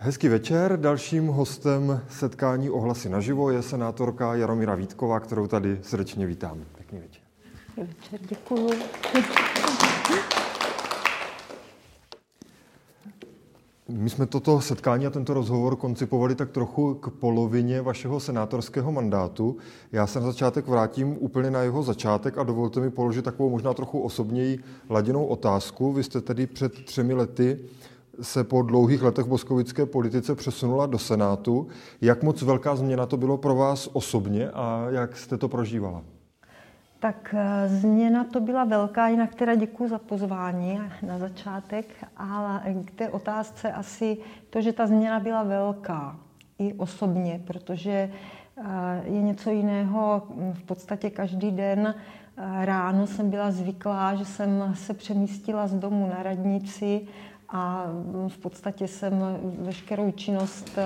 Hezký večer. Dalším hostem setkání Ohlasy naživo je senátorka Jaromíra Vítková, kterou tady srdečně vítám. Pěkný večer. Večer, děkuju. My jsme toto setkání a tento rozhovor koncipovali tak trochu k polovině vašeho senátorského mandátu. Já se na začátek vrátím úplně na jeho začátek a dovolte mi položit takovou možná trochu osobněji laděnou otázku. Vy jste tedy před třemi lety se po dlouhých letech boskovické politice přesunula do Senátu. Jak moc velká změna to bylo pro vás osobně a jak jste to prožívala? Tak eh, změna to byla velká, jinak teda děkuji za pozvání na začátek, ale k té otázce asi to, že ta změna byla velká i osobně, protože eh, je něco jiného v podstatě každý den. Eh, ráno jsem byla zvyklá, že jsem se přemístila z domu na radnici a v podstatě jsem veškerou činnost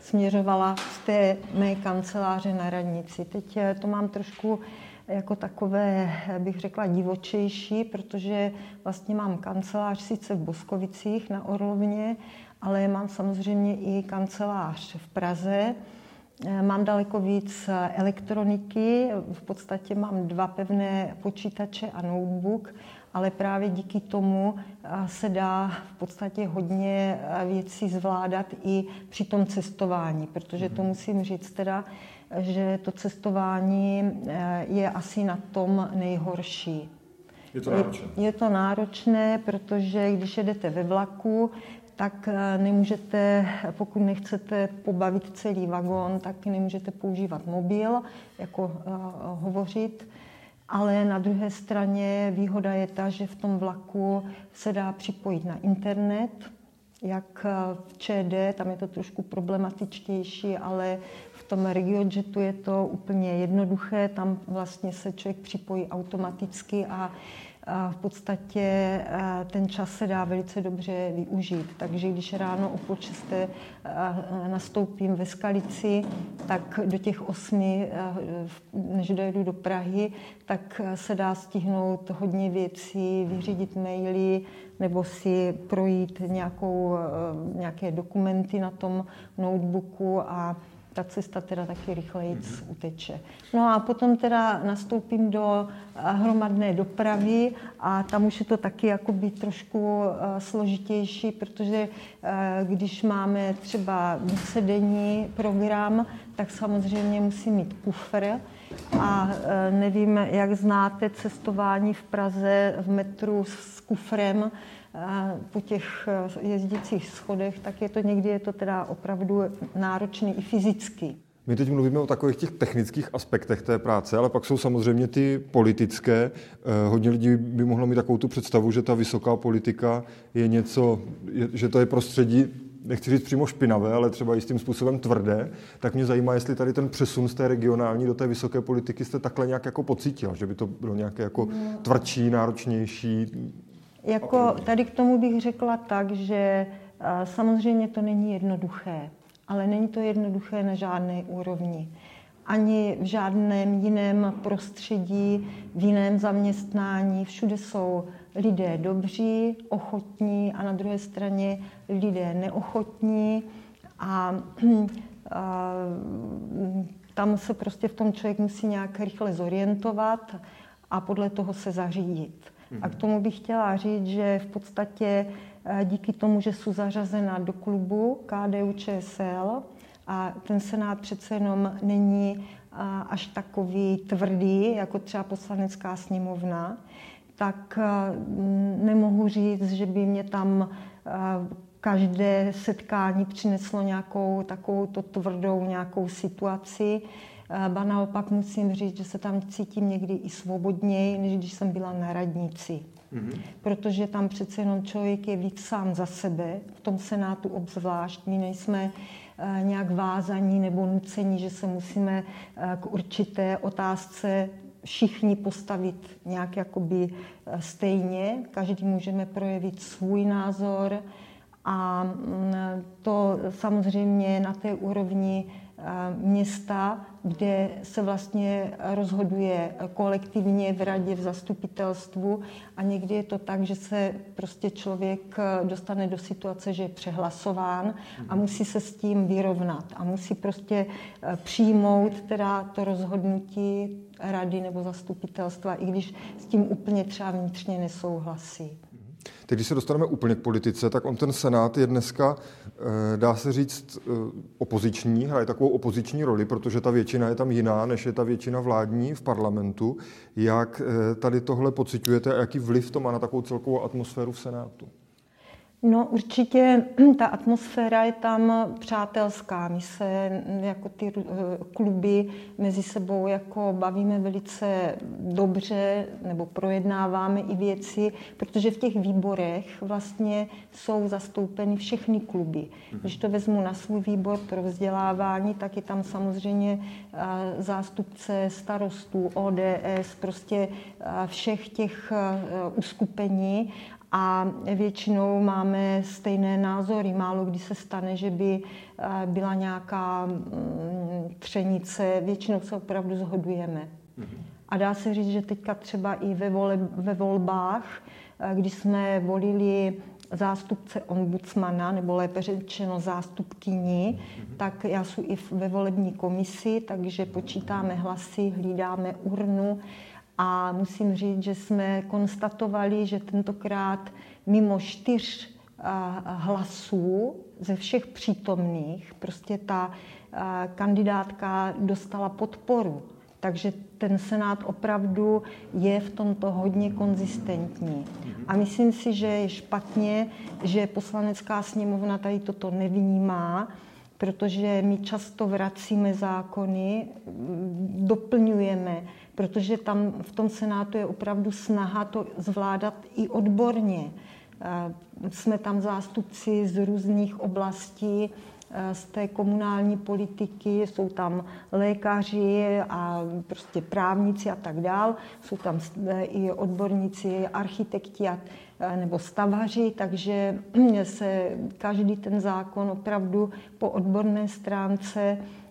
směřovala z té mé kanceláře na radnici. Teď to mám trošku jako takové, bych řekla, divočejší, protože vlastně mám kancelář sice v Boskovicích na Orlovně, ale mám samozřejmě i kancelář v Praze. Mám daleko víc elektroniky, v podstatě mám dva pevné počítače a notebook, ale právě díky tomu se dá v podstatě hodně věcí zvládat i při tom cestování, protože to mhm. musím říct teda, že to cestování eh, je asi na tom nejhorší. Je to náročné? Je, je to náročné, protože když jedete ve vlaku, tak eh, nemůžete, pokud nechcete pobavit celý vagón, tak nemůžete používat mobil, jako uh, hovořit. Ale na druhé straně výhoda je ta, že v tom vlaku se dá připojit na internet, jak v ČD, tam je to trošku problematičtější, ale tom RegioJetu je to úplně jednoduché, tam vlastně se člověk připojí automaticky a v podstatě ten čas se dá velice dobře využít. Takže když ráno o půl šesté nastoupím ve Skalici, tak do těch osmi, než dojedu do Prahy, tak se dá stihnout hodně věcí, vyřídit maily nebo si projít nějakou, nějaké dokumenty na tom notebooku a ta cesta teda taky rychleji mm-hmm. uteče. No a potom teda nastoupím do eh, hromadné dopravy a tam už je to taky jakoby trošku uh, složitější, protože uh, když máme třeba vícedenní program, tak samozřejmě musím mít kufr a uh, nevím, jak znáte cestování v Praze v metru s kufrem, po těch eh, jezdících schodech, tak je to někdy je to teda opravdu náročný i fyzicky. My teď mluvíme o takových těch technických aspektech té práce, ale pak jsou samozřejmě ty politické. Eh, hodně lidí by mohlo mít takovou tu představu, že ta vysoká politika je něco, že to je prostředí, nechci říct přímo špinavé, ale třeba jistým způsobem tvrdé, tak mě zajímá, jestli tady ten přesun z té regionální do té vysoké politiky jste takhle nějak jako pocítila, že by to bylo nějaké jako no. tvrdší, náročnější, jako tady k tomu bych řekla tak, že samozřejmě to není jednoduché, ale není to jednoduché na žádné úrovni. Ani v žádném jiném prostředí, v jiném zaměstnání. Všude jsou lidé dobří, ochotní a na druhé straně lidé neochotní. A, a tam se prostě v tom člověk musí nějak rychle zorientovat a podle toho se zařídit. A k tomu bych chtěla říct, že v podstatě eh, díky tomu, že jsou zařazena do klubu KDU ČSL a ten senát přece jenom není eh, až takový tvrdý, jako třeba poslanecká sněmovna, tak eh, nemohu říct, že by mě tam každé setkání přineslo nějakou takovou to tvrdou nějakou situaci. Eh, ba naopak musím říct, že se tam cítím někdy i svobodněji, než když jsem byla na radnici. Mm-hmm. Protože tam přece jenom člověk je víc sám za sebe, v tom senátu obzvlášť. My nejsme eh, nějak vázaní nebo nucení, že se musíme eh, k určité otázce všichni postavit nějak jakoby stejně. Každý můžeme projevit svůj názor a mm, to samozřejmě na té úrovni města, kde se vlastně rozhoduje kolektivně v radě, v zastupitelstvu a někdy je to tak, že se prostě člověk dostane do situace, že je přehlasován a mhm. musí se s tím vyrovnat a musí prostě eh, přijmout teda to rozhodnutí rady nebo zastupitelstva, i když s tím úplně třeba vnitřně nesouhlasí. Teď, když se dostaneme úplně k politice, tak on ten Senát je dneska, eh, dá se říct, eh, opoziční, hraje takovou opoziční roli, protože ta většina je tam jiná, než je ta většina vládní v parlamentu. Jak eh, tady tohle pociťujete a jaký vliv to má na takovou celkovou atmosféru v Senátu? No určitě ta atmosféra je tam přátelská. My se jako ty eh, kluby mezi sebou jako bavíme velice dobře nebo projednáváme i věci, protože v těch výborech vlastně jsou zastoupeny všechny kluby. Mhm. Když to vezmu na svůj výbor pro vzdělávání, tak je tam samozřejmě eh, zástupce starostů, ODS, prostě eh, všech těch uskupení a většinou máme stejné názory. Málo kdy se stane, že by eh, byla nějaká mm, třenice. Většinou se opravdu zhodujeme. Mhm. A dá se říct, že teďka třeba i ve, vole, ve volbách, eh, když jsme volili zástupce ombudsmana, nebo lépe řečeno zástupkyni, mm-hmm. tak já jsem i ve volební komisi, takže počítáme hlasy, hlídáme urnu a musím říct, že jsme konstatovali, že tentokrát mimo čtyř hlasů ze všech přítomných, prostě ta kandidátka dostala podporu. Takže ten Senát opravdu je v tomto hodně konzistentní. A myslím si, že je špatně, že poslanecká sněmovna tady toto nevnímá, protože my často vracíme zákony, doplňujeme protože tam v tom Senátu je opravdu snaha to zvládat i odborně. Jsme tam zástupci z různých oblastí, z té komunální politiky, jsou tam lékaři a prostě právníci a tak dál, jsou tam i odborníci, architekti a, nebo stavaři, takže se každý ten zákon opravdu po odborné stránce Eh,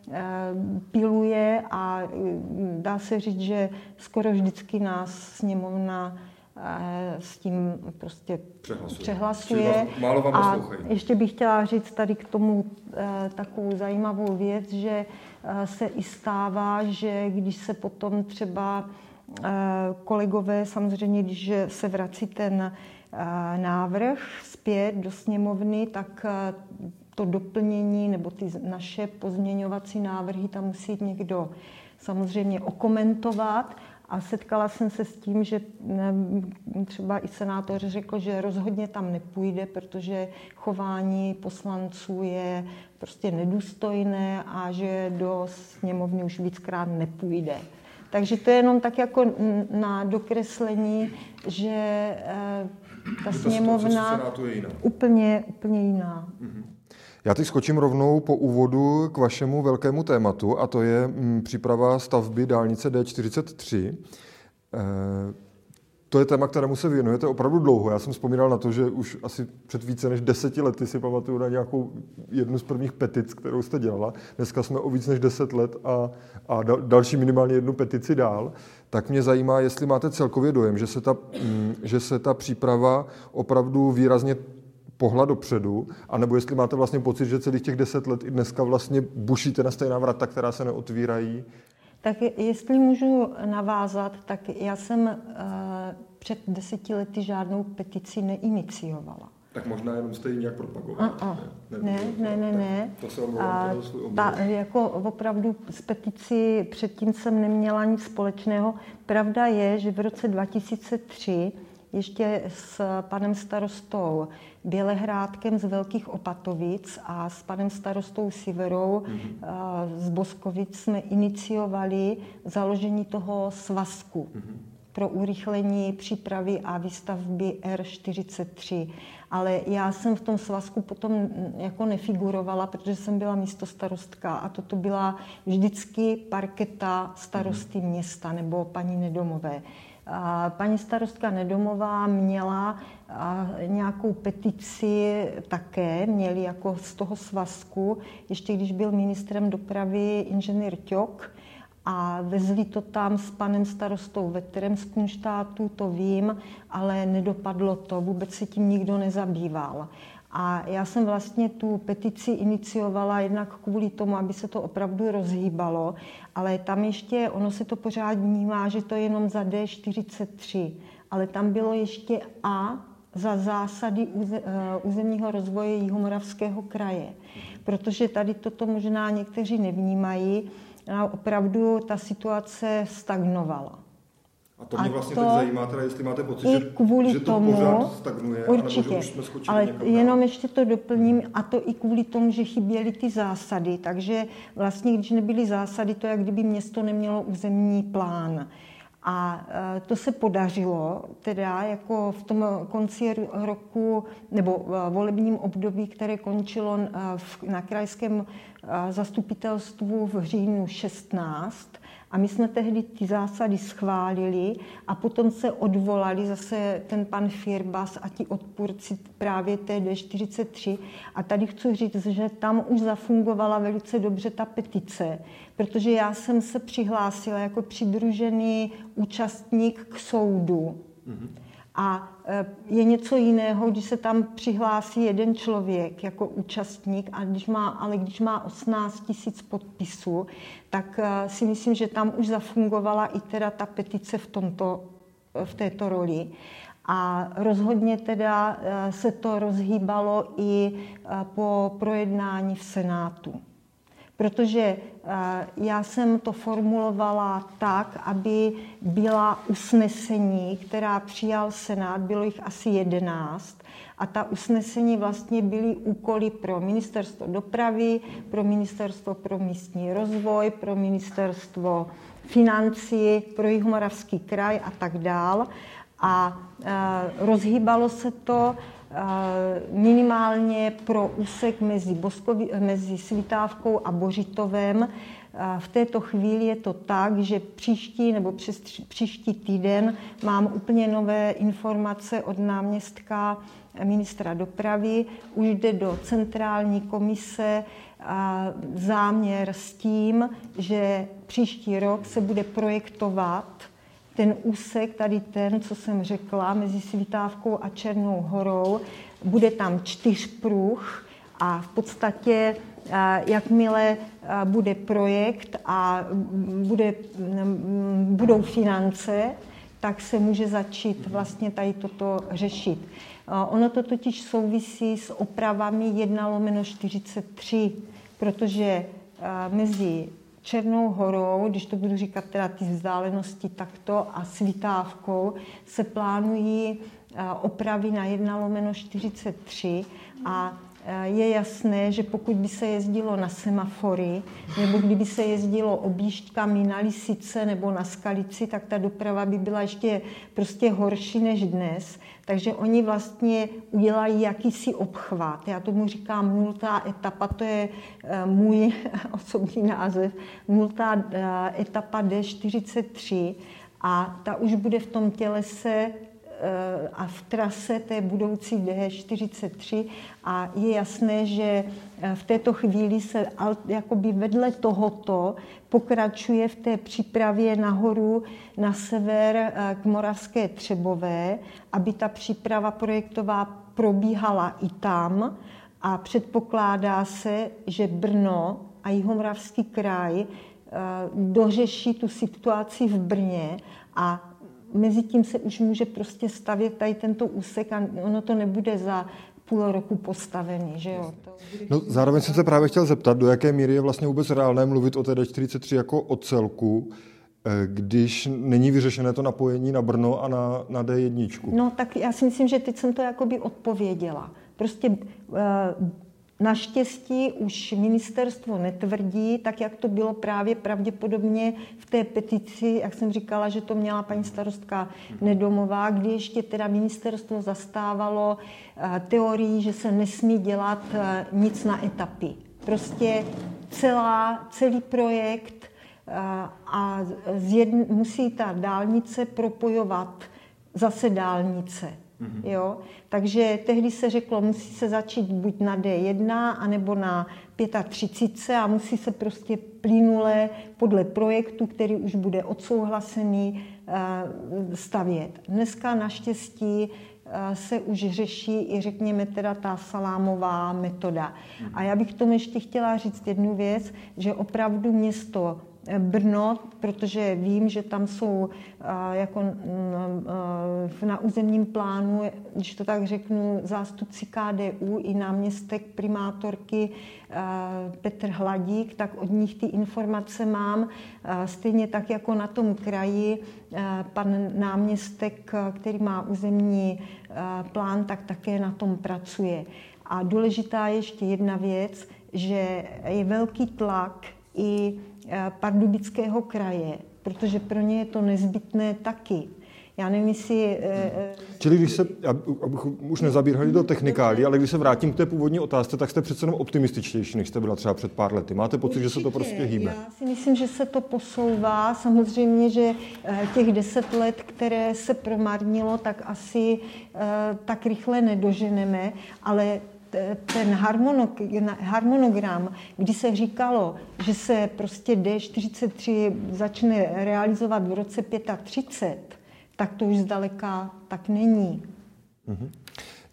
piluje a mm, dá se říct, že skoro vždycky nás sněmovna eh, s tím prostě přehlasuje. přehlasuje. Málo vám a ještě bych chtěla říct tady k tomu eh, takovou zajímavou věc, že se i stává, že když se potom třeba kolegové, samozřejmě, když se vrací ten návrh zpět do sněmovny, tak to doplnění nebo ty naše pozměňovací návrhy tam musí někdo samozřejmě okomentovat. A setkala jsem se s tím, že třeba i senátor řekl, že rozhodně tam nepůjde, protože chování poslanců je prostě nedůstojné a že do sněmovny už víckrát nepůjde. Takže to je jenom tak jako na dokreslení, že eh, ta sněmovna je úplně, úplně jiná. Mm-hmm. Já teď skočím rovnou po úvodu k vašemu velkému tématu, a to je mm, příprava stavby dálnice D43. Eh, to je téma, kterému se věnujete opravdu dlouho. Já jsem vzpomínal na to, že už asi před více než deseti lety si pamatuju na nějakou jednu z prvních petic, kterou jste dělala. Dneska jsme o víc než deset let a, a další minimálně jednu petici dál. Tak mě zajímá, jestli máte celkově dojem, že se ta, mm, že se ta příprava opravdu výrazně pohla dopředu, anebo jestli máte vlastně pocit, že celých těch deset let i dneska vlastně bušíte na stejná vrata, která se neotvírají? Tak jestli můžu navázat, tak já jsem uh, před deseti lety žádnou petici neiniciovala. Tak možná jenom jste ji nějak propagovat. Uh, uh. Ne, ne, ne, ne. To se omlouvám, ta, jako opravdu s petici předtím jsem neměla nic společného. Pravda je, že v roce 2003 ještě s panem starostou Bělehrádkem z Velkých Opatovic a s panem starostou Siverou mm-hmm. z Boskovic jsme iniciovali založení toho svazku mm-hmm. pro urychlení přípravy a výstavby R43. Ale já jsem v tom svazku potom jako nefigurovala, protože jsem byla místo starostka a toto byla vždycky parketa starosty mm-hmm. města nebo paní Nedomové. Paní starostka Nedomová měla nějakou petici také, měli jako z toho svazku, ještě když byl ministrem dopravy inženýr Ťok, a vezli to tam s panem starostou Veterem z Kunštátu, to vím, ale nedopadlo to, vůbec se tím nikdo nezabýval. A já jsem vlastně tu petici iniciovala jednak kvůli tomu, aby se to opravdu rozhýbalo, ale tam ještě, ono se to pořád vnímá, že to je jenom za D43, ale tam bylo ještě A za zásady eh, územního rozvoje Jihomoravského kraje. Protože tady toto možná někteří nevnímají, a opravdu ta situace stagnovala. A to mě vlastně to teď zajímá, teda jestli máte pocit, že, kvůli že to tomu, pořád stagnuje, určitě, že už jsme ale jenom ještě to doplním, a to i kvůli tomu, že chyběly ty zásady. Takže vlastně, když nebyly zásady, to jak kdyby město nemělo územní plán. A e, to se podařilo, teda jako v tom konci roku nebo volebním období, které končilo e, na krajském e, zastupitelstvu v říjnu 16, a my jsme tehdy ty zásady schválili a potom se odvolali zase ten pan Firbas a ti odpůrci právě té D43. A tady chci říct, že tam už zafungovala velice dobře ta petice, protože já jsem se přihlásila jako přidružený účastník k soudu. Mm-hmm. A e, je něco jiného, když se tam přihlásí jeden člověk jako účastník, a když má, ale když má 18 tisíc podpisů, tak e, si myslím, že tam už zafungovala i teda ta petice v, tomto, v této roli. A rozhodně teda e, se to rozhýbalo i po projednání v Senátu protože eh, já jsem to formulovala tak, aby byla usnesení, která přijal Senát, bylo jich asi jedenáct, a ta usnesení vlastně byly úkoly pro ministerstvo dopravy, pro ministerstvo pro místní rozvoj, pro ministerstvo financí, pro Jihomoravský kraj a tak dál. A e, rozhýbalo se to Eh, minimálně pro úsek mezi, Boskovi, mezi Svitávkou a Bořitovem. Eh, v této chvíli je to tak, že příští nebo přes příští týden mám úplně nové informace od náměstka ministra dopravy. Už jde do centrální komise eh, záměr s tím, že příští rok se bude projektovat ten úsek, tady ten, co jsem řekla, mezi Svítávkou a Černou horou, bude tam čtyřpruh a v podstatě jakmile bude projekt a bude, budou finance, tak se může začít vlastně tady toto řešit. Ono to totiž souvisí s opravami 1 lomeno 43, protože mezi Černou horou, když to budu říkat teda ty vzdálenosti takto, a Svitávkou se plánují eh, opravy na 1 lomeno 43 a je jasné, že pokud by se jezdilo na semafory, nebo kdyby se jezdilo objížďkami na Lisice nebo na Skalici, tak ta doprava by byla ještě prostě horší než dnes. Takže oni vlastně udělají jakýsi obchvat. Já tomu říkám nultá etapa, to je eh, můj osobní název, nultá eh, etapa D43 a ta už bude v tom tělese Eh, a v trase té budoucí D43 a je jasné, že eh, v této chvíli se jakoby vedle tohoto pokračuje v té přípravě nahoru na sever eh, k Moravské Třebové, aby ta příprava projektová probíhala i tam a předpokládá se, že Brno a Jihomoravský kraj dořeší tu situaci v Brně a mezi tím se už může prostě stavět tady tento úsek a ono to nebude za půl roku postavený, že jo. No, zároveň jsem se právě chtěl zeptat, do jaké míry je vlastně vůbec reálné mluvit o té D43 jako o celku, eh, když není vyřešené to napojení na Brno a na, na D1. No tak já si myslím, že teď jsem to jakoby odpověděla. Prostě uh, Naštěstí už ministerstvo netvrdí, tak jak to bylo právě pravděpodobně v té petici, jak jsem říkala, že to měla paní starostka Nedomová, kdy ještě teda ministerstvo zastávalo eh, teorii, že se nesmí dělat eh, nic na etapy. Prostě celá, celý projekt a zjedn, musí ta dálnice propojovat zase dálnice. Mm-hmm. Jo? Takže tehdy se řeklo, musí se začít buď na D1, anebo na 35 a musí se prostě plynule podle projektu, který už bude odsouhlasený, stavět. Dneska naštěstí se už řeší i řekněme teda ta salámová metoda. A já bych tomu ještě chtěla říct jednu věc, že opravdu město Brno, protože vím, že tam jsou jako na územním plánu, když to tak řeknu, zástupci KDU i náměstek primátorky Petr Hladík, tak od nich ty informace mám. Stejně tak jako na tom kraji pan náměstek, který má územní plán, tak také na tom pracuje. A důležitá je ještě jedna věc, že je velký tlak i Pardubického kraje, protože pro ně je to nezbytné taky. Já nevím, jestli... Eh, eh, Čili když se, abych už nezabírali do technikálí, ale když se vrátím k té původní otázce, tak jste přece jenom optimističtější, než jste byla třeba před pár lety. Máte pocit, Určitě, že se to prostě hýbe? Já si myslím, že se to posouvá. Samozřejmě, že těch deset let, které se promarnilo, tak asi tak rychle nedoženeme, ale ten harmonogram, kdy se říkalo, že se prostě D43 začne realizovat v roce 35, tak to už zdaleka tak není. Mm-hmm.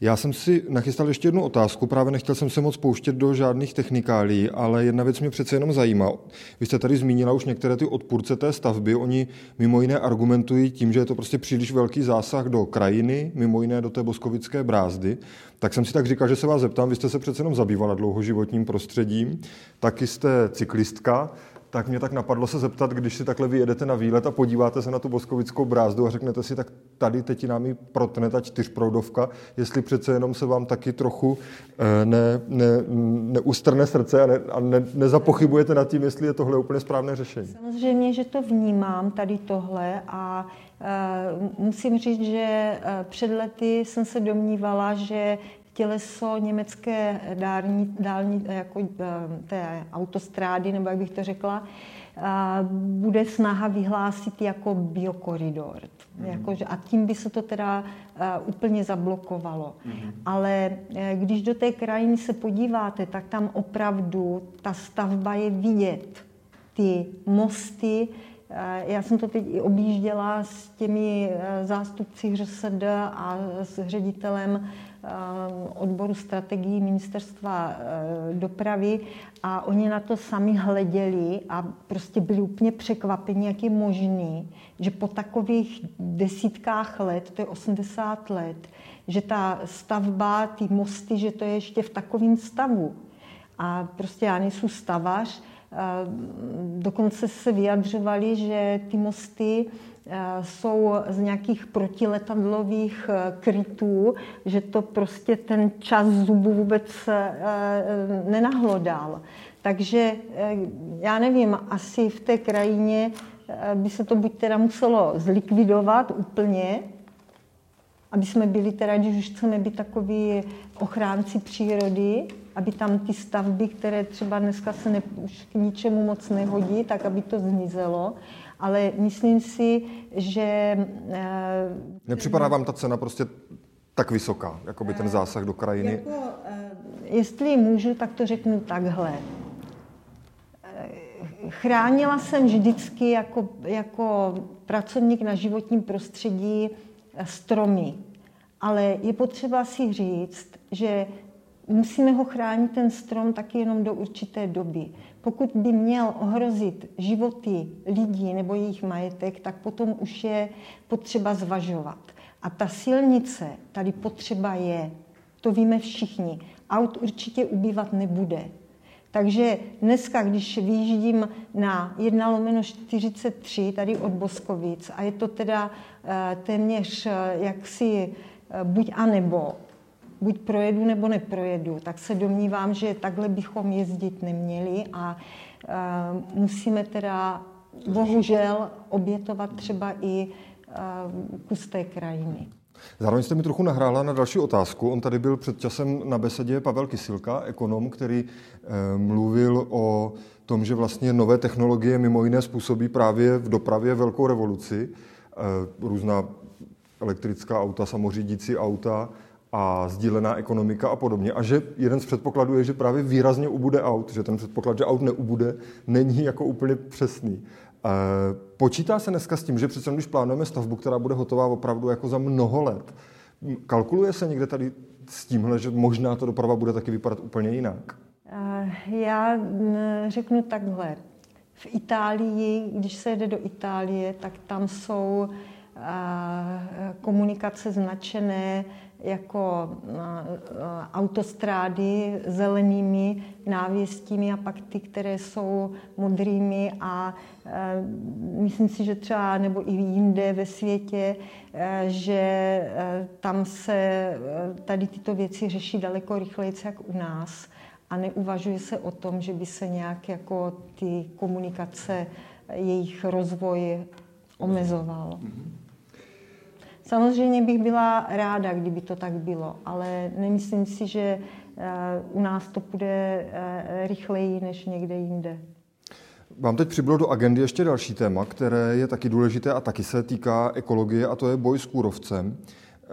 Já jsem si nachystal ještě jednu otázku, právě nechtěl jsem se moc pouštět do žádných technikálí, ale jedna věc mě přece jenom zajímá. Vy jste tady zmínila už některé ty odpůrce té stavby, oni mimo jiné argumentují tím, že je to prostě příliš velký zásah do krajiny, mimo jiné do té boskovické brázdy. Tak jsem si tak říkal, že se vás zeptám, vy jste se přece jenom zabývala dlouhoživotním prostředím, taky jste cyklistka, tak mě tak napadlo se zeptat, když si takhle vyjedete na výlet a podíváte se na tu boskovickou brázdu a řeknete si, tak tady teď nám ji protne ta čtyřproudovka, jestli přece jenom se vám taky trochu eh, ne, ne, neustrne srdce a, ne, a ne, nezapochybujete nad tím, jestli je tohle úplně správné řešení. Samozřejmě, že to vnímám, tady tohle a uh, musím říct, že uh, před lety jsem se domnívala, že těleso německé dálni, dálni, jako eh, té autostrády, nebo jak bych to řekla, bude snaha vyhlásit jako biokoridor. Mm. Jako, a tím by se to teda úplně zablokovalo. Mm. Ale eh, když do té krajiny se podíváte, tak tam opravdu ta stavba je vidět. Ty mosty, eh, já jsem to teď i objížděla s těmi zástupci ŘSD a s ředitelem Eh, odboru strategií ministerstva eh, dopravy a oni na to sami hleděli a prostě byli úplně překvapeni, jak je možný, že po takových desítkách let, to je 80 let, že ta stavba, ty mosty, že to je ještě v takovém stavu. A prostě já nejsem stavař, eh, dokonce se vyjadřovali, že ty mosty Eh, jsou z nějakých protiletadlových eh, krytů, že to prostě ten čas zubu vůbec eh, nenahlodal. Takže já nevím, asi v té krajině by se to buď teda muselo zlikvidovat úplně, aby jsme byli teda, když už chceme být takový ochránci přírody, aby tam ty stavby, které třeba dneska se ne, už k ničemu moc nehodí, tak aby to zmizelo ale myslím si, že... Eh, Nepřipadá vám ta cena prostě tak vysoká, jako by ten zásah do krajiny? Jako, eh, jestli můžu, tak to řeknu takhle. Eh, chránila jsem vždycky jako, jako pracovník na životním prostředí stromy. Ale je potřeba si říct, že musíme ho chránit ten strom taky jenom do určité doby. Pokud by měl ohrozit životy lidí nebo jejich majetek, tak potom už je potřeba zvažovat. A ta silnice tady potřeba je. To víme všichni. Aut určitě ubývat nebude. Takže dneska, když vyjíždím na 1 lomeno 43 tady od Boskovic a je to teda eh, téměř eh, jaksi eh, buď a nebo, buď projedu nebo neprojedu, tak se domnívám, že takhle bychom jezdit neměli a uh, musíme teda bohužel obětovat třeba i uh, kus té krajiny. Zároveň jste mi trochu nahrála na další otázku. On tady byl před časem na besedě Pavel Kysilka, ekonom, který eh, mluvil o tom, že vlastně nové technologie mimo jiné způsobí právě v dopravě velkou revoluci. Eh, různá elektrická auta, samořídící auta a sdílená ekonomika a podobně. A že jeden z předpokladů je, že právě výrazně ubude aut, že ten předpoklad, že aut neubude, není jako úplně přesný. Eh, počítá se dneska s tím, že přece když plánujeme stavbu, která bude hotová opravdu jako za mnoho let, kalkuluje se někde tady s tímhle, že možná ta doprava bude taky vypadat úplně jinak? Eh, já řeknu takhle. V Itálii, když se jde do Itálie, tak tam jsou eh, komunikace značené jako autostrády zelenými návěstími a pak ty, které jsou modrými a e, myslím si, že třeba nebo i jinde ve světě, že tam se tady tyto věci řeší daleko rychleji, jak u nás a neuvažuje se o tom, že by se nějak jako ty komunikace, jejich rozvoj omezoval. Mm-hmm. Samozřejmě bych byla ráda, kdyby to tak bylo, ale nemyslím si, že eh, u nás to půjde eh, rychleji než někde jinde. Vám teď přibylo do agendy ještě další téma, které je taky důležité a taky se týká ekologie, a to je boj s kůrovcem.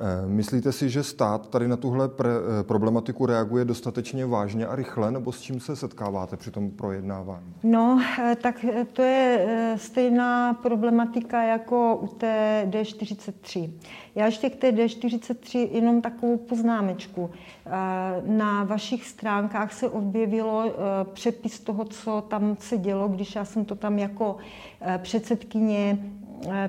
Eh, myslíte si, že stát tady na tuhle eh, problematiku reaguje dostatečně vážně a rychle, nebo s čím se setkáváte při tom projednávání? No, eh, tak to je stejná problematika jako u té D43. Já ještě k té D43 jenom takovou poznámečku. Na vašich stránkách se objevilo přepis toho, co tam se dělo, když já jsem to tam jako předsedkyně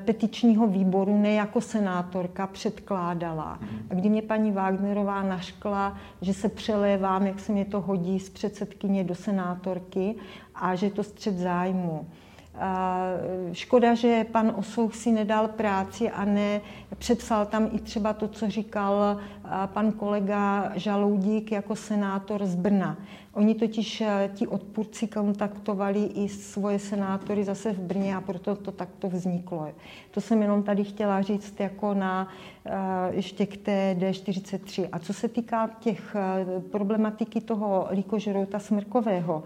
petičního výboru, ne jako senátorka, předkládala. A kdy mě paní Wagnerová naškla, že se přelévám, jak se mě to hodí, z předsedkyně do senátorky a že je to střed zájmu. Škoda, že pan Osouch si nedal práci a ne přepsal tam i třeba to, co říkal pan kolega Žaloudík jako senátor z Brna. Oni totiž eh, ti odpůrci kontaktovali i svoje senátory zase v Brně a proto to takto vzniklo. To jsem jenom tady chtěla říct jako na eh, ještě k té D43. A co se týká těch eh, problematiky toho líkožrouta smrkového,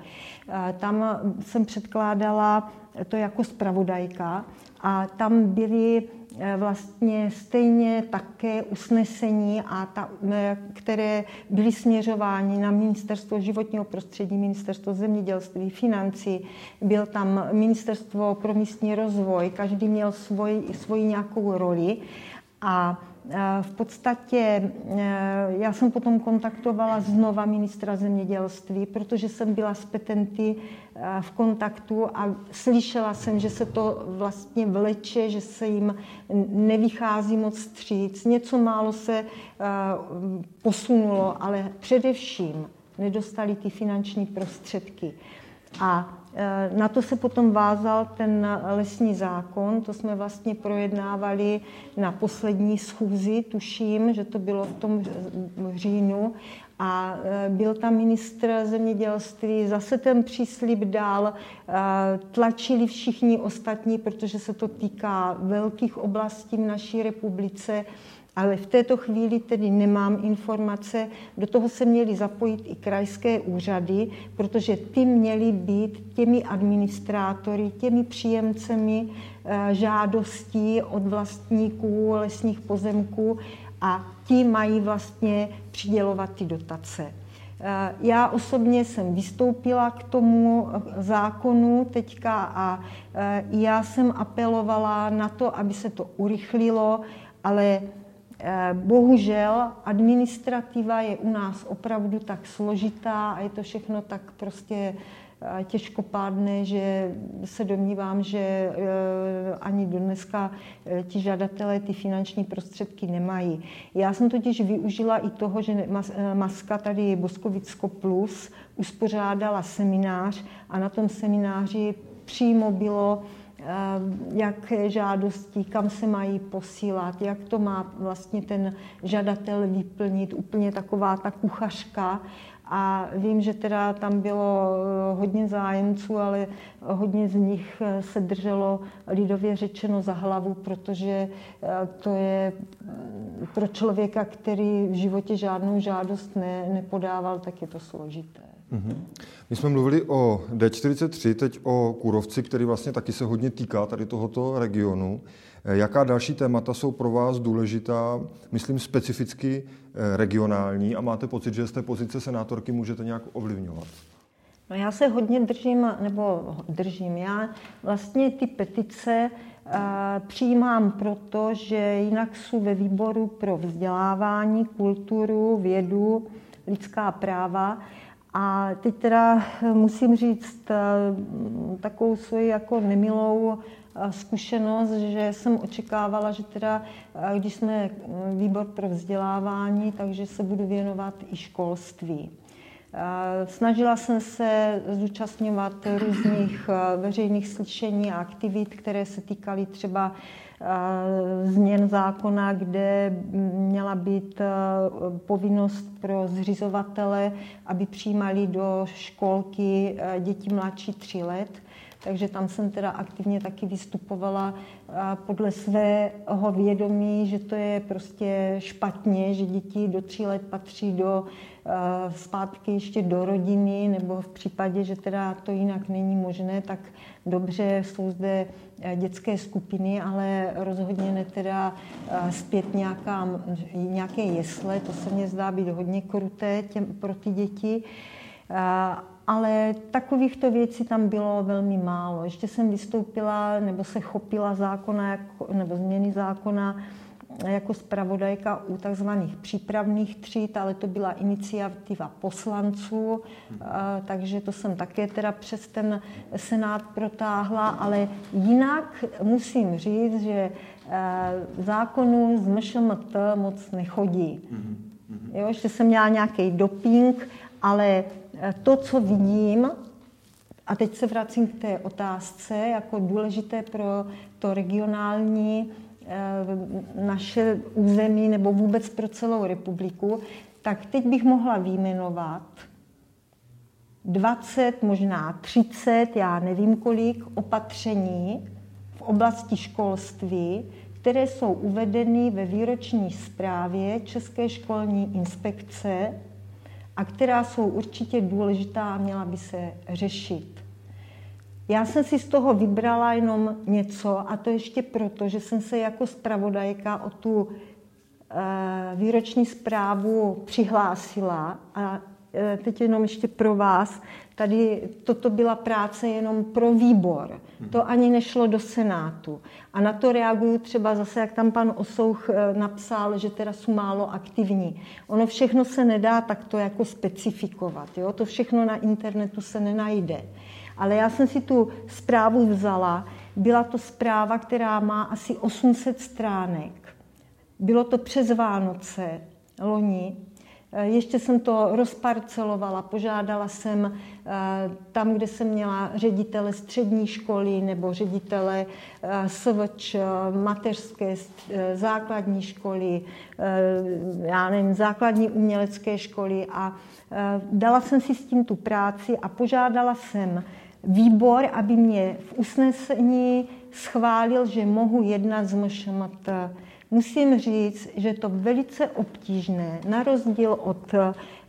tam jsem předkládala to jako zpravodajka a tam byly vlastně stejně také usnesení, a ta, eh, které byly směřovány na ministerstvo životního prostředí, ministerstvo zemědělství, financí, byl tam ministerstvo pro místní rozvoj, každý měl svoj, svoji nějakou roli. A v podstatě já jsem potom kontaktovala znova ministra zemědělství, protože jsem byla s petenty v kontaktu a slyšela jsem, že se to vlastně vleče, že se jim nevychází moc stříc. Něco málo se posunulo, ale především nedostali ty finanční prostředky. A Eh, na to se potom vázal ten lesní zákon, to jsme vlastně projednávali na poslední schůzi, tuším, že to bylo v tom říjnu. A eh, byl tam ministr zemědělství, zase ten příslip dal, eh, tlačili všichni ostatní, protože se to týká velkých oblastí v naší republice, ale v této chvíli tedy nemám informace. Do toho se měly zapojit i krajské úřady, protože ty měly být těmi administrátory, těmi příjemcemi eh, žádostí od vlastníků lesních pozemků a ti mají vlastně přidělovat ty dotace. Eh, já osobně jsem vystoupila k tomu eh, zákonu teďka a já jsem apelovala na to, aby se to urychlilo, ale bohužel administrativa je u nás opravdu tak složitá a je to všechno tak prostě eh, těžkopádné, že se domnívám, že eh, ani do dneska ti žadatelé ty finanční prostředky nemají. Já jsem totiž využila i toho, že Maska tady Boskovicko Plus uspořádala seminář a na tom semináři přímo bylo Eh, jak žádosti, kam se mají posílat, jak to má vlastně ten žadatel vyplnit, úplně taková ta kuchařka. A vím, že teda tam bylo hodně zájemců, ale hodně z nich se drželo lidově řečeno za hlavu, protože to je pro člověka, který v životě žádnou žádost ne, nepodával, tak je to složité. Mm-hmm. My jsme mluvili o D43, teď o Kůrovci, který vlastně taky se hodně týká tady tohoto regionu. Eh, jaká další témata jsou pro vás důležitá, myslím specificky eh, regionální a máte pocit, že z té pozice senátorky můžete nějak ovlivňovat? No já se hodně držím, nebo držím, já vlastně ty petice uh, přijímám proto, že jinak jsou ve výboru pro vzdělávání, kulturu, vědu, lidská práva a teď teda musím říct eh, takovou svoji jako nemilou eh, zkušenost, že jsem očekávala, že teda, eh, když jsme výbor pro vzdělávání, takže se budu věnovat i školství. Snažila jsem se zúčastňovat různých veřejných slyšení a aktivit, které se týkaly třeba změn zákona, kde měla být povinnost pro zřizovatele, aby přijímali do školky děti mladší tří let. Takže tam jsem teda aktivně taky vystupovala podle svého vědomí, že to je prostě špatně, že děti do tří let patří do zpátky ještě do rodiny, nebo v případě, že teda to jinak není možné, tak dobře, jsou zde eh, dětské skupiny, ale rozhodně ne teda eh, zpět nějaká, nějaké jesle, to se mně zdá být hodně kruté těm, pro ty děti. Ale takovýchto věcí tam bylo velmi málo. Ještě jsem vystoupila nebo se chopila zákona jako, nebo změny zákona jako zpravodajka u tzv. přípravných tříd, ale to byla iniciativa poslanců, takže to jsem také teda přes ten senát protáhla, ale jinak musím říct, že zákonů z MŠMT moc nechodí. Jo, že jsem měla nějaký doping, ale to, co vidím, a teď se vracím k té otázce, jako důležité pro to regionální Eh, naše území nebo vůbec pro celou republiku, tak teď bych mohla výjmenovat 20, možná 30, já nevím kolik, opatření v oblasti školství, které jsou uvedeny ve výroční zprávě České školní inspekce a která jsou určitě důležitá a měla by se řešit. Já jsem si z toho vybrala jenom něco a to ještě proto, že jsem se jako zpravodajka o tu eh, výroční zprávu přihlásila a eh, teď jenom ještě pro vás, tady toto byla práce jenom pro výbor. To ani nešlo do Senátu. A na to reaguju třeba zase, jak tam pan Osouch eh, napsal, že teda jsou málo aktivní. Ono všechno se nedá takto jako specifikovat. Jo? To všechno na internetu se nenajde. Ale já jsem si tu zprávu vzala. Byla to zpráva, která má asi 800 stránek. Bylo to přes Vánoce loni. Eh, ještě jsem to rozparcelovala, požádala jsem eh, tam, kde jsem měla ředitele střední školy nebo ředitele eh, SVČ, mateřské základní školy, já nevím, základní umělecké školy a dala jsem si s tím tu práci a požádala jsem výbor, aby mě v usnesení schválil, že mohu jednat s MŠMT. Musím říct, že je to velice obtížné, na rozdíl od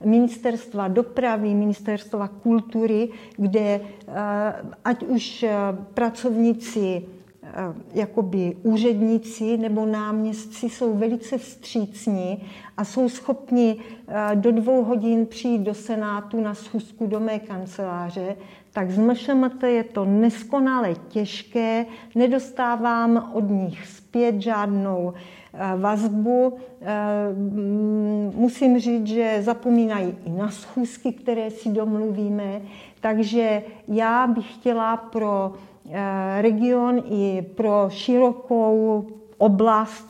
ministerstva dopravy, ministerstva kultury, kde eh, ať už eh, pracovníci eh, jakoby úředníci nebo náměstci jsou velice vstřícní a jsou schopni do dvou hodin přijít do Senátu na schůzku do mé kanceláře, tak z MŠMT je to neskonale těžké, nedostávám od nich zpět žádnou eh, vazbu. Eh, musím říct, že zapomínají i na schůzky, které si domluvíme, takže já bych chtěla pro eh, region i pro širokou oblast,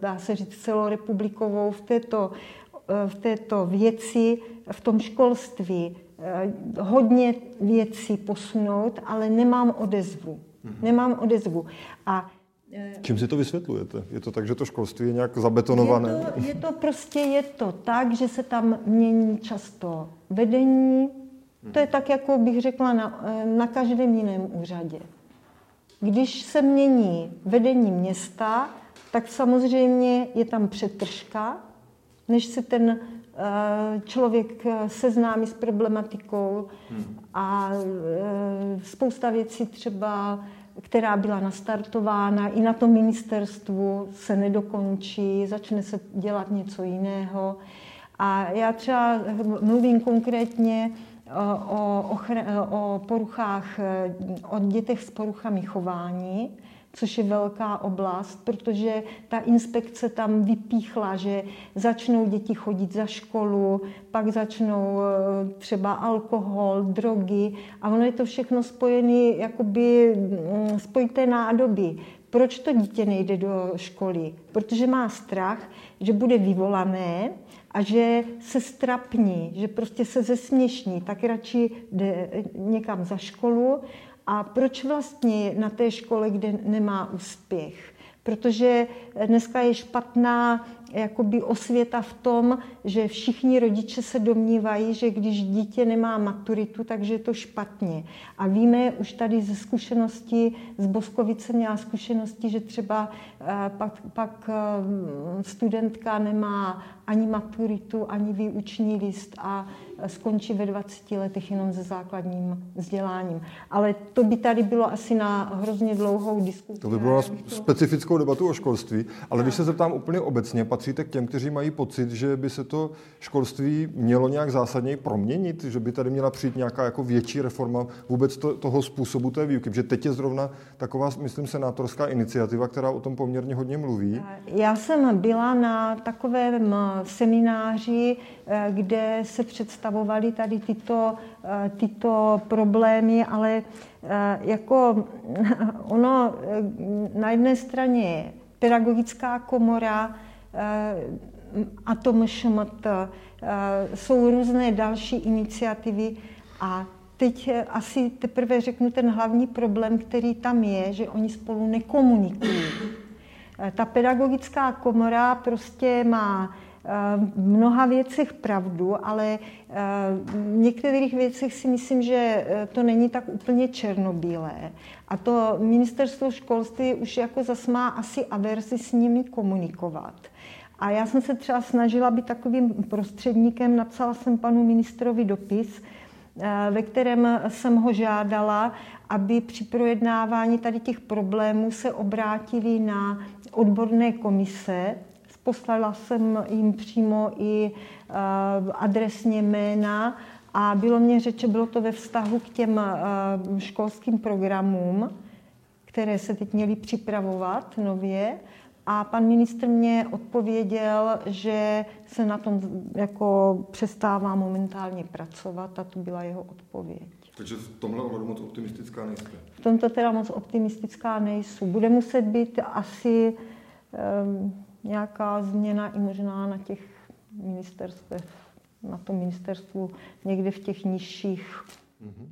dá se říct celorepublikovou, v této, v této věci, v tom školství Eh, hodně věcí posunout, ale nemám odezvu. Mm-hmm. Nemám odezvu. A Čím si to vysvětlujete? Je to tak, že to školství je nějak zabetonované? Je to, je to prostě je to tak, že se tam mění často vedení. To je tak, jako bych řekla, na, na každém jiném úřadě. Když se mění vedení města, tak samozřejmě je tam přetržka, než se ten eh, člověk eh, seznámí s problematikou a eh, spousta věcí třeba, která byla nastartována i na tom ministerstvu, se nedokončí, začne se dělat něco jiného. A já třeba mluvím konkrétně o, ochra- o poruchách, o dětech s poruchami chování, což je velká oblast, protože ta inspekce tam vypíchla, že začnou děti chodit za školu, pak začnou eh, třeba alkohol, drogy a ono je to všechno spojené, jakoby mm, spojité nádoby. Proč to dítě nejde do školy? Protože má strach, že bude vyvolané a že se strapní, že prostě se zesměšní, tak radši jde někam za školu a proč vlastně na té škole, kde nemá úspěch? Protože dneska je špatná jakoby osvěta v tom, že všichni rodiče se domnívají, že když dítě nemá maturitu, takže je to špatně. A víme už tady ze zkušenosti, z Boskovice měla zkušenosti, že třeba eh, pak, pak eh, studentka nemá ani maturitu, ani výuční list a skončí ve 20 letech jenom se základním vzděláním. Ale to by tady bylo asi na hrozně dlouhou diskusi. To by bylo na specifickou debatu o školství, ale když se zeptám úplně obecně, patříte k těm, kteří mají pocit, že by se to školství mělo nějak zásadněji proměnit, že by tady měla přijít nějaká jako větší reforma vůbec to, toho způsobu té výuky, že teď je zrovna taková, myslím, senátorská iniciativa, která o tom poměrně hodně mluví. Já jsem byla na takovém semináři, eh, kde se představovaly tady tyto, eh, tyto problémy, ale eh, jako ono na jedné straně pedagogická komora, a to MŠMT, jsou různé další iniciativy a teď asi teprve řeknu ten hlavní problém, který tam je, že oni spolu nekomunikují. Ta pedagogická komora prostě má v mnoha věcech pravdu, ale v některých věcech si myslím, že to není tak úplně černobílé. A to ministerstvo školství už jako zas má asi averzi s nimi komunikovat. A já jsem se třeba snažila být takovým prostředníkem, napsala jsem panu ministrovi dopis, ve kterém jsem ho žádala, aby při projednávání tady těch problémů se obrátili na odborné komise, Poslala jsem jim přímo i eh, adresně jména a bylo mě řeče, bylo to ve vztahu k těm eh, školským programům, které se teď měly připravovat nově. A pan ministr mě odpověděl, že se na tom jako přestává momentálně pracovat a to byla jeho odpověď. Takže v tomhle ohledu moc optimistická nejste? V tomto teda moc optimistická nejsou. Bude muset být asi um, nějaká změna i možná na těch ministerstvech, na tom ministerstvu někde v těch nižších. Mm-hmm.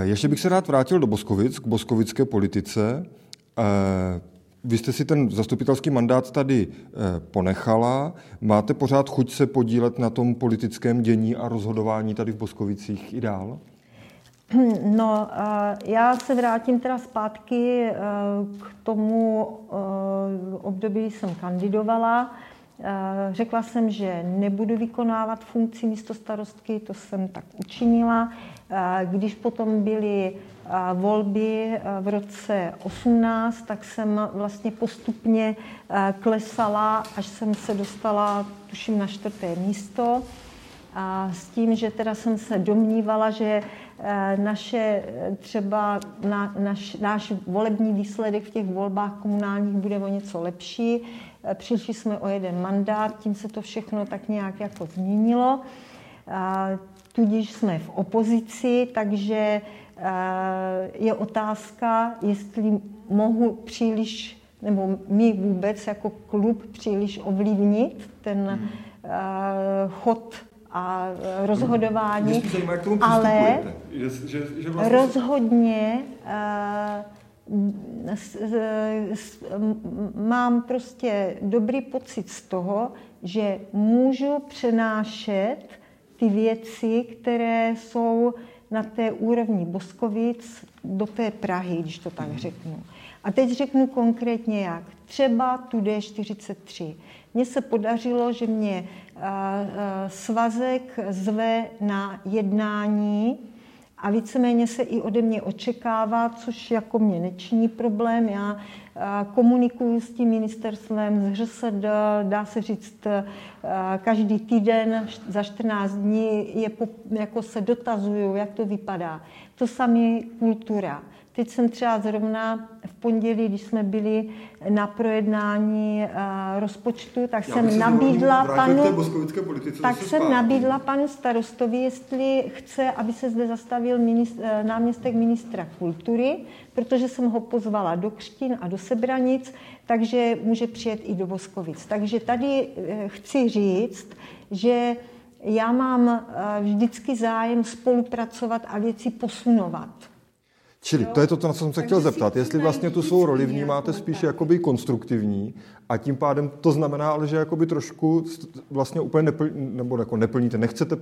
Ještě bych se rád vrátil do Boskovic, k boskovické politice. Eh, vy jste si ten zastupitelský mandát tady eh, ponechala. Máte pořád chuť se podílet na tom politickém dění a rozhodování tady v Boskovicích i dál? No, já se vrátím teda zpátky e, k tomu e, období, kdy jsem kandidovala. Řekla jsem, že nebudu vykonávat funkci místo starostky, to jsem tak učinila. Když potom byly volby v roce 18, tak jsem vlastně postupně klesala, až jsem se dostala, tuším, na čtvrté místo. A s tím, že teda jsem se domnívala, že Eh, naše eh, třeba na, naš, náš volební výsledek v těch volbách komunálních bude o něco lepší. Eh, přišli jsme o jeden mandát, tím se to všechno tak nějak jako změnilo. Tudíž jsme v opozici, takže je otázka, jestli mohu příliš, nebo my vůbec jako klub příliš ovlivnit ten hmm. chod a rozhodování, zajímá, ale že, že, že vlastně... rozhodně uh, mám prostě dobrý pocit z toho, že můžu přenášet ty věci, které jsou na té úrovni Boskovic do té Prahy, když to tak řeknu. A teď řeknu konkrétně jak. Třeba tu D43. Mně se podařilo, že mě svazek zve na jednání a víceméně se i ode mě očekává, což jako mě nečiní problém. Já komunikuju s tím ministerstvem, z ŘSD, dá se říct, každý týden za 14 dní je, jako se dotazuju, jak to vypadá. To samé kultura. Teď jsem třeba zrovna v pondělí, když jsme byli na projednání uh, rozpočtu, tak Já jsem nabídla panu, politice, tak jsem spát. nabídla panu starostovi, jestli chce, aby se zde zastavil ministr, eh, náměstek ministra kultury, protože jsem ho pozvala do Křtin a do Sebranic, takže může přijet i do Boskovic. Takže tady eh, chci říct, že já mám vždycky zájem spolupracovat a věci posunovat. Čili to je to, na co jsem se chtěl zeptat. Jestli vlastně tu svou roli vnímáte spíše jakoby konstruktivní a tím pádem to znamená, ale že jakoby trošku vlastně úplně neplní, nebo jako neplníte, nechcete,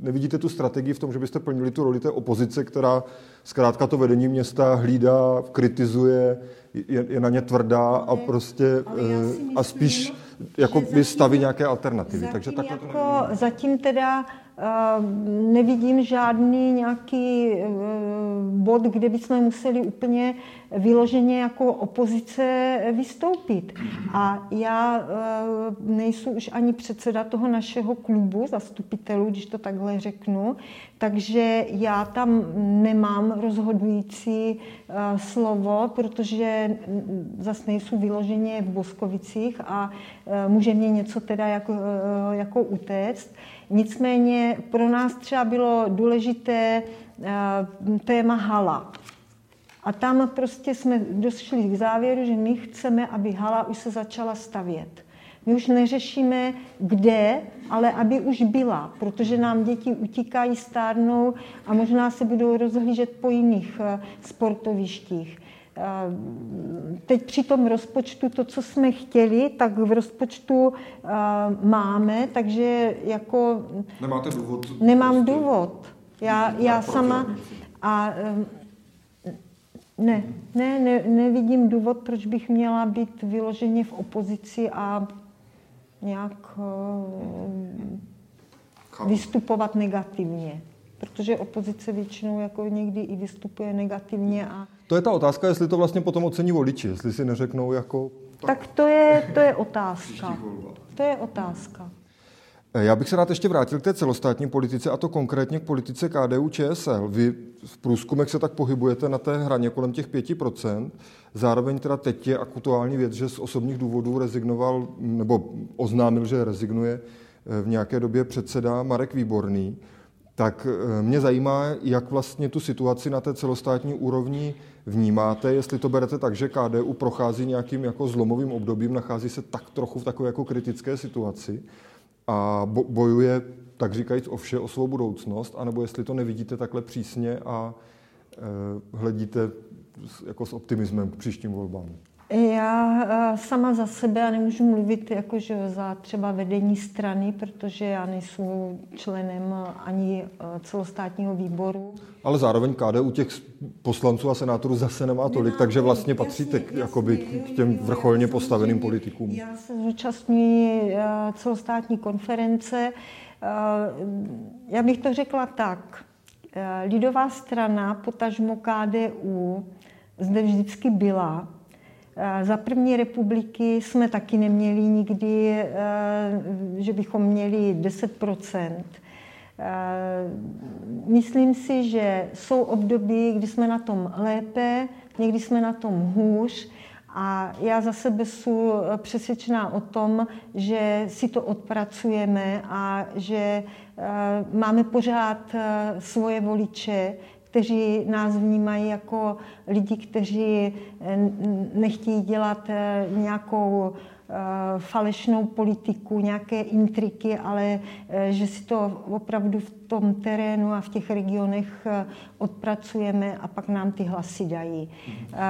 nevidíte tu strategii v tom, že byste plnili tu roli té opozice, která zkrátka to vedení města hlídá, kritizuje, je, je na ně tvrdá a prostě eh, a spíš jako by staví nějaké alternativy. Takže takhle to jako, zatím teda nevidím žádný nějaký e, bod, kde bychom museli úplně vyloženě jako opozice vystoupit. A já e, nejsou už ani předseda toho našeho klubu zastupitelů, když to takhle řeknu, takže já tam nemám rozhodující slovo, protože zase nejsou vyloženě v Boskovicích a může mě něco teda jako, jako utéct. Nicméně pro nás třeba bylo důležité eh, téma hala. A tam prostě jsme došli k závěru, že my chceme, aby hala už se začala stavět. My už neřešíme kde, ale aby už byla, protože nám děti utíkají, stárnou a možná se budou rozhlížet po jiných eh, sportovištích. Teď při tom rozpočtu to, co jsme chtěli, tak v rozpočtu máme, takže jako... Nemáte důvod? Nemám prostě důvod. Já, já sama... A, ne, ne, ne, nevidím důvod, proč bych měla být vyloženě v opozici a nějak vystupovat negativně. Protože opozice většinou jako někdy i vystupuje negativně a to je ta otázka, jestli to vlastně potom ocení voliči, jestli si neřeknou jako... Tak, tak to, je, to je otázka. To je otázka. Eh, já bych se rád ještě vrátil k té celostátní politice, a to konkrétně k politice KDU ČSL. Vy v průzkumech se tak pohybujete na té hraně kolem těch 5%. Zároveň teda teď je aktuální věc, že z osobních důvodů rezignoval, nebo oznámil, že rezignuje eh, v nějaké době předseda Marek Výborný. Tak eh, mě zajímá, jak vlastně tu situaci na té celostátní úrovni vnímáte, jestli to berete tak, že KDU prochází nějakým jako zlomovým obdobím, nachází se tak trochu v takové jako kritické situaci a bojuje, tak říkajíc, o vše, o svou budoucnost, anebo jestli to nevidíte takhle přísně a e, hledíte jako s optimismem k příštím volbám. Já eh, sama za sebe a nemůžu mluvit jakože za třeba vedení strany, protože já nejsem členem ani eh, celostátního výboru. Ale zároveň KDU těch poslanců a senátorů zase nemá tolik, nemá takže vlastně jasný, patříte k, jakoby, k těm vrcholně postaveným politikům. Já se zúčastňuji eh, celostátní konference. Já bych to řekla tak. Lidová strana, potažmo KDU, zde vždycky byla za první republiky jsme taky neměli nikdy, eh, že bychom měli 10 eh, Myslím si, že jsou období, kdy jsme na tom lépe, někdy jsme na tom hůř. A já za sebe jsem přesvědčená o tom, že si to odpracujeme a že máme pořád svoje voliče, kteří nás vnímají jako lidi, kteří eh, nechtějí dělat eh, nějakou falešnou politiku, nějaké intriky, ale že si to opravdu v tom terénu a v těch regionech odpracujeme a pak nám ty hlasy dají.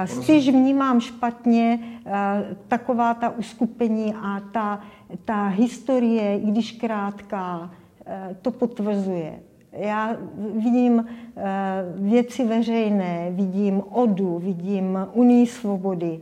Spíš vnímám špatně taková ta uskupení a ta, ta historie, i když krátká, to potvrzuje. Já vidím eh, věci veřejné, vidím ODU, vidím Unii svobody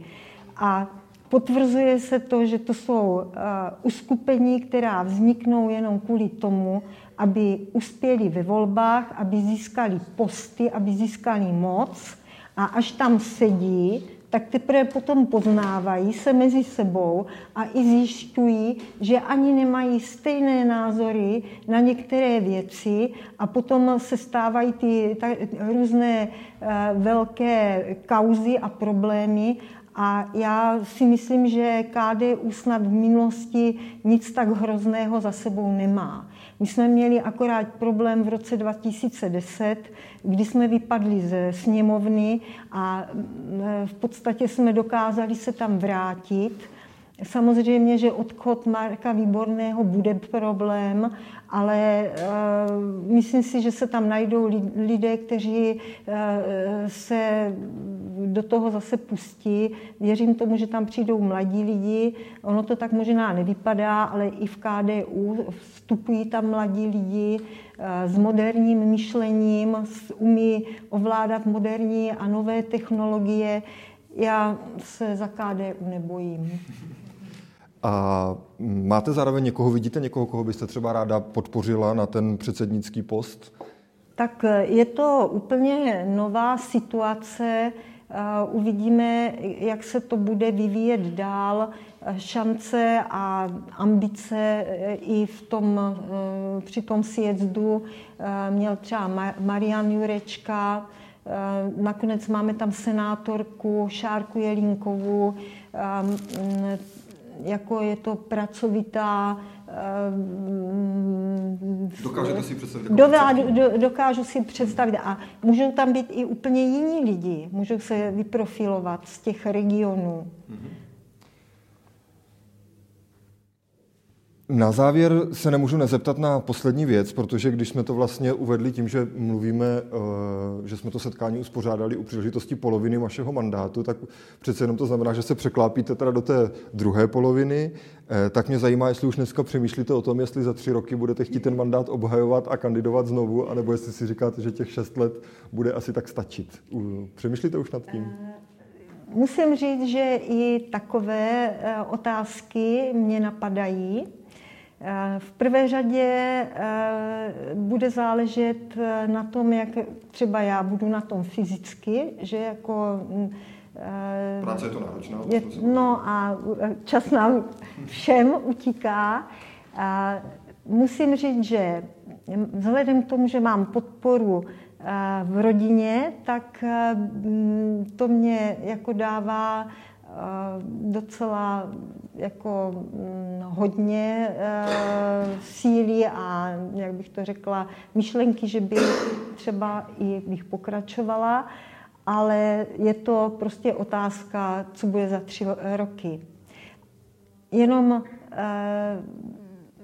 a potvrzuje se to, že to jsou eh, uskupení, která vzniknou jenom kvůli tomu, aby uspěli ve volbách, aby získali posty, aby získali moc a až tam sedí, tak teprve potom poznávají se mezi sebou a i zjišťují, že ani nemají stejné názory na některé věci a potom se stávají ty ta, různé uh, velké kauzy a problémy a já si myslím, že KDU snad v minulosti nic tak hrozného za sebou nemá. My jsme měli akorát problém v roce 2010, kdy jsme vypadli ze sněmovny a v podstatě jsme dokázali se tam vrátit. Samozřejmě, že odchod Marka Výborného bude problém, ale uh, myslím si, že se tam najdou lidé, kteří uh, se do toho zase pustí. Věřím tomu, že tam přijdou mladí lidi. Ono to tak možná nevypadá, ale i v KDU vstupují tam mladí lidi uh, s moderním myšlením, s, umí ovládat moderní a nové technologie. Já se za KDU nebojím. A máte zároveň někoho, vidíte někoho, koho byste třeba ráda podpořila na ten předsednický post? Tak eh, je to úplně nová situace. Eh, uvidíme, jak se to bude vyvíjet dál. Šance a ambice eh, i v tom, při tom sjezdu měl třeba Marian Jurečka, nakonec máme tam senátorku Šárku Jelínkovou, jako je to pracovitá. Dokážete si představit? Jako do, dokážu si představit. A můžou tam být i úplně jiní lidi. Můžou se vyprofilovat z těch regionů. Mm-hmm. Na závěr se nemůžu nezeptat na poslední věc, protože když jsme to vlastně uvedli tím, že mluvíme, eh, že jsme to setkání uspořádali u příležitosti poloviny vašeho mandátu, tak přece jenom to znamená, že se překlápíte teda do té druhé poloviny. Eh, tak mě zajímá, jestli už dneska přemýšlíte o tom, jestli za tři roky budete chtít ten mandát obhajovat a kandidovat znovu, anebo jestli si říkáte, že těch šest let bude asi tak stačit. Přemýšlíte už nad tím? Eh, musím říct, že i takové otázky mě napadají. Eh, v prvé řadě eh, bude záležet eh, na tom, jak třeba já budu na tom fyzicky, že jako... Mm, Práce je to náročná. Je, no a čas nám všem utíká. A musím říct, že vzhledem k tomu, že mám podporu v rodině, tak mm, to mě jako dává docela jako mm, hodně uh, síly a, jak bych to řekla, myšlenky, že by třeba i bych pokračovala, ale je to prostě otázka, co bude za tři roky. Jenom uh,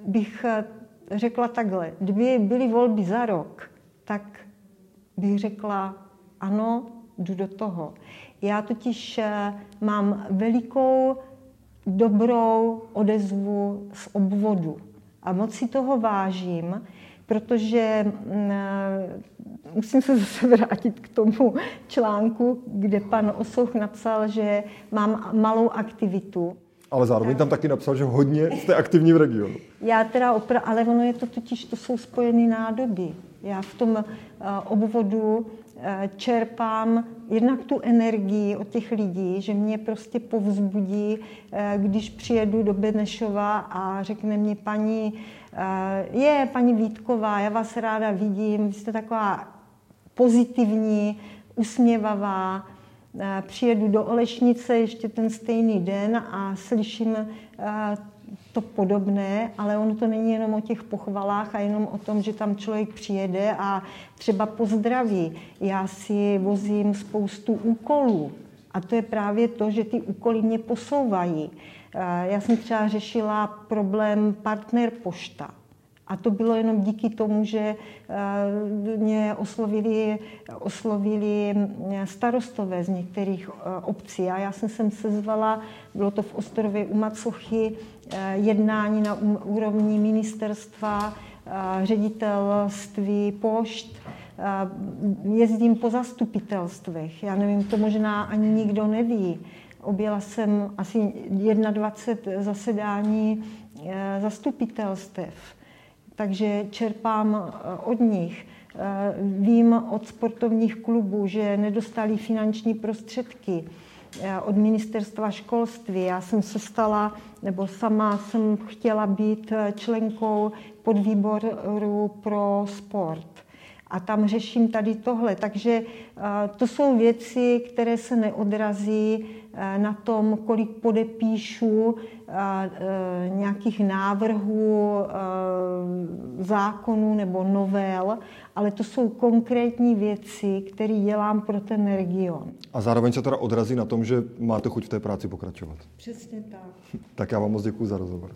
bych řekla takhle, kdyby byly volby za rok, tak bych řekla ano, jdu do toho. Já totiž eh, mám velikou dobrou odezvu z obvodu a moc si toho vážím, protože mm, eh, musím se zase vrátit k tomu článku, kde pan Osouch napsal, že mám malou aktivitu. Ale zároveň tam taky napsal, že hodně jste aktivní v regionu. Já teda opra- ale ono je to totiž, to jsou spojené nádoby. Já v tom uh, obvodu čerpám jednak tu energii od těch lidí, že mě prostě povzbudí, eh, když přijedu do Benešova a řekne mě paní, eh, je paní Vítková, já vás ráda vidím, vy jste taková pozitivní, usměvavá, přijedu do Olešnice ještě ten stejný den a slyším to podobné, ale ono to není jenom o těch pochvalách a jenom o tom, že tam člověk přijede a třeba pozdraví. Já si vozím spoustu úkolů a to je právě to, že ty úkoly mě posouvají. Já jsem třeba řešila problém partner pošta. A to bylo jenom díky tomu, že mě oslovili, oslovili starostové z některých obcí. A já jsem sem sezvala, bylo to v Ostorově u Macochy, jednání na úrovni ministerstva, ředitelství pošt, jezdím po zastupitelstvech. Já nevím, to možná ani nikdo neví. Objela jsem asi 21 zasedání zastupitelstev, takže čerpám e, od nich. E, vím od sportovních klubů, že nedostali finanční prostředky od ministerstva školství. Já jsem se stala, nebo sama jsem chtěla být členkou podvýboru pro sport a tam řeším tady tohle. Takže to jsou věci, které se neodrazí na tom, kolik podepíšu nějakých návrhů zákonů nebo novel, ale to jsou konkrétní věci, které dělám pro ten region. A zároveň se teda odrazí na tom, že máte chuť v té práci pokračovat. Přesně tak. tak já vám moc děkuji za rozhovor.